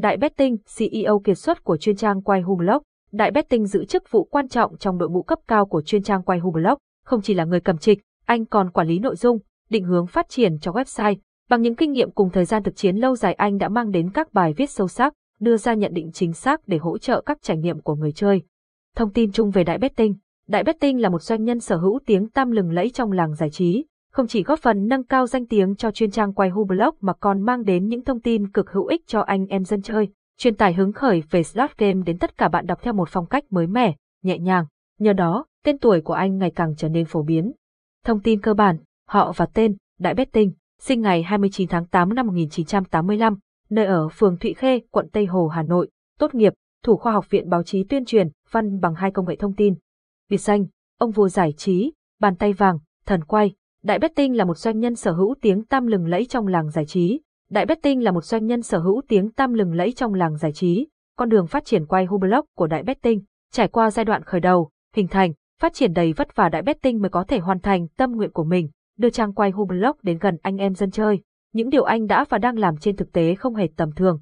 Đại Betting, CEO kiệt xuất của chuyên trang quay Hublog. Đại Betting giữ chức vụ quan trọng trong đội ngũ cấp cao của chuyên trang quay Hublog, không chỉ là người cầm trịch, anh còn quản lý nội dung, định hướng phát triển cho website. Bằng những kinh nghiệm cùng thời gian thực chiến lâu dài anh đã mang đến các bài viết sâu sắc, đưa ra nhận định chính xác để hỗ trợ các trải nghiệm của người chơi. Thông tin chung về Đại Betting Đại Betting là một doanh nhân sở hữu tiếng tăm lừng lẫy trong làng giải trí, không chỉ góp phần nâng cao danh tiếng cho chuyên trang quay Hublog mà còn mang đến những thông tin cực hữu ích cho anh em dân chơi, truyền tải hứng khởi về slot game đến tất cả bạn đọc theo một phong cách mới mẻ, nhẹ nhàng. Nhờ đó, tên tuổi của anh ngày càng trở nên phổ biến. Thông tin cơ bản, họ và tên, Đại Betting, sinh ngày 29 tháng 8 năm 1985, nơi ở phường Thụy Khê, quận Tây Hồ, Hà Nội, tốt nghiệp, thủ khoa học viện báo chí tuyên truyền, văn bằng hai công nghệ thông tin. Biệt danh, ông vua giải trí, bàn tay vàng, thần quay. Đại Betting là một doanh nhân sở hữu tiếng tăm lừng lẫy trong làng giải trí. Đại Betting là một doanh nhân sở hữu tiếng tăm lừng lẫy trong làng giải trí. Con đường phát triển quay Hublog của Đại Betting, trải qua giai đoạn khởi đầu, hình thành, phát triển đầy vất vả Đại Betting mới có thể hoàn thành tâm nguyện của mình, đưa trang quay Hublog đến gần anh em dân chơi. Những điều anh đã và đang làm trên thực tế không hề tầm thường.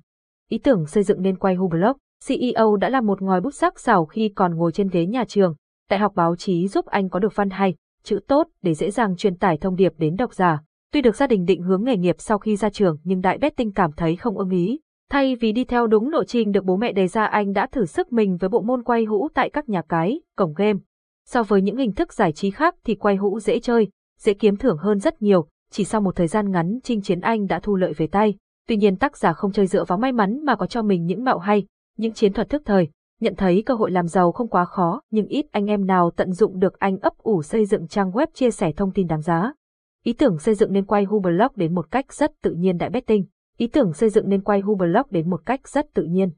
Ý tưởng xây dựng nên quay Hublog, CEO đã là một ngòi bút sắc sảo khi còn ngồi trên ghế nhà trường. Đại học báo chí giúp anh có được văn hay, chữ tốt để dễ dàng truyền tải thông điệp đến độc giả. Tuy được gia đình định hướng nghề nghiệp sau khi ra trường nhưng Đại Betting cảm thấy không ưng ý. Thay vì đi theo đúng lộ trình được bố mẹ đề ra anh đã thử sức mình với bộ môn quay hũ tại các nhà cái, cổng game. So với những hình thức giải trí khác thì quay hũ dễ chơi, dễ kiếm thưởng hơn rất nhiều, chỉ sau một thời gian ngắn Trinh Chiến Anh đã thu lợi về tay. Tuy nhiên tác giả không chơi dựa vào may mắn mà có cho mình những mạo hay, những chiến thuật thức thời, nhận thấy cơ hội làm giàu không quá khó, nhưng ít anh em nào tận dụng được anh ấp ủ xây dựng trang web chia sẻ thông tin đáng giá. Ý tưởng xây dựng nên quay Hublog đến một cách rất tự nhiên đại betting. Ý tưởng xây dựng nên quay Hublog đến một cách rất tự nhiên.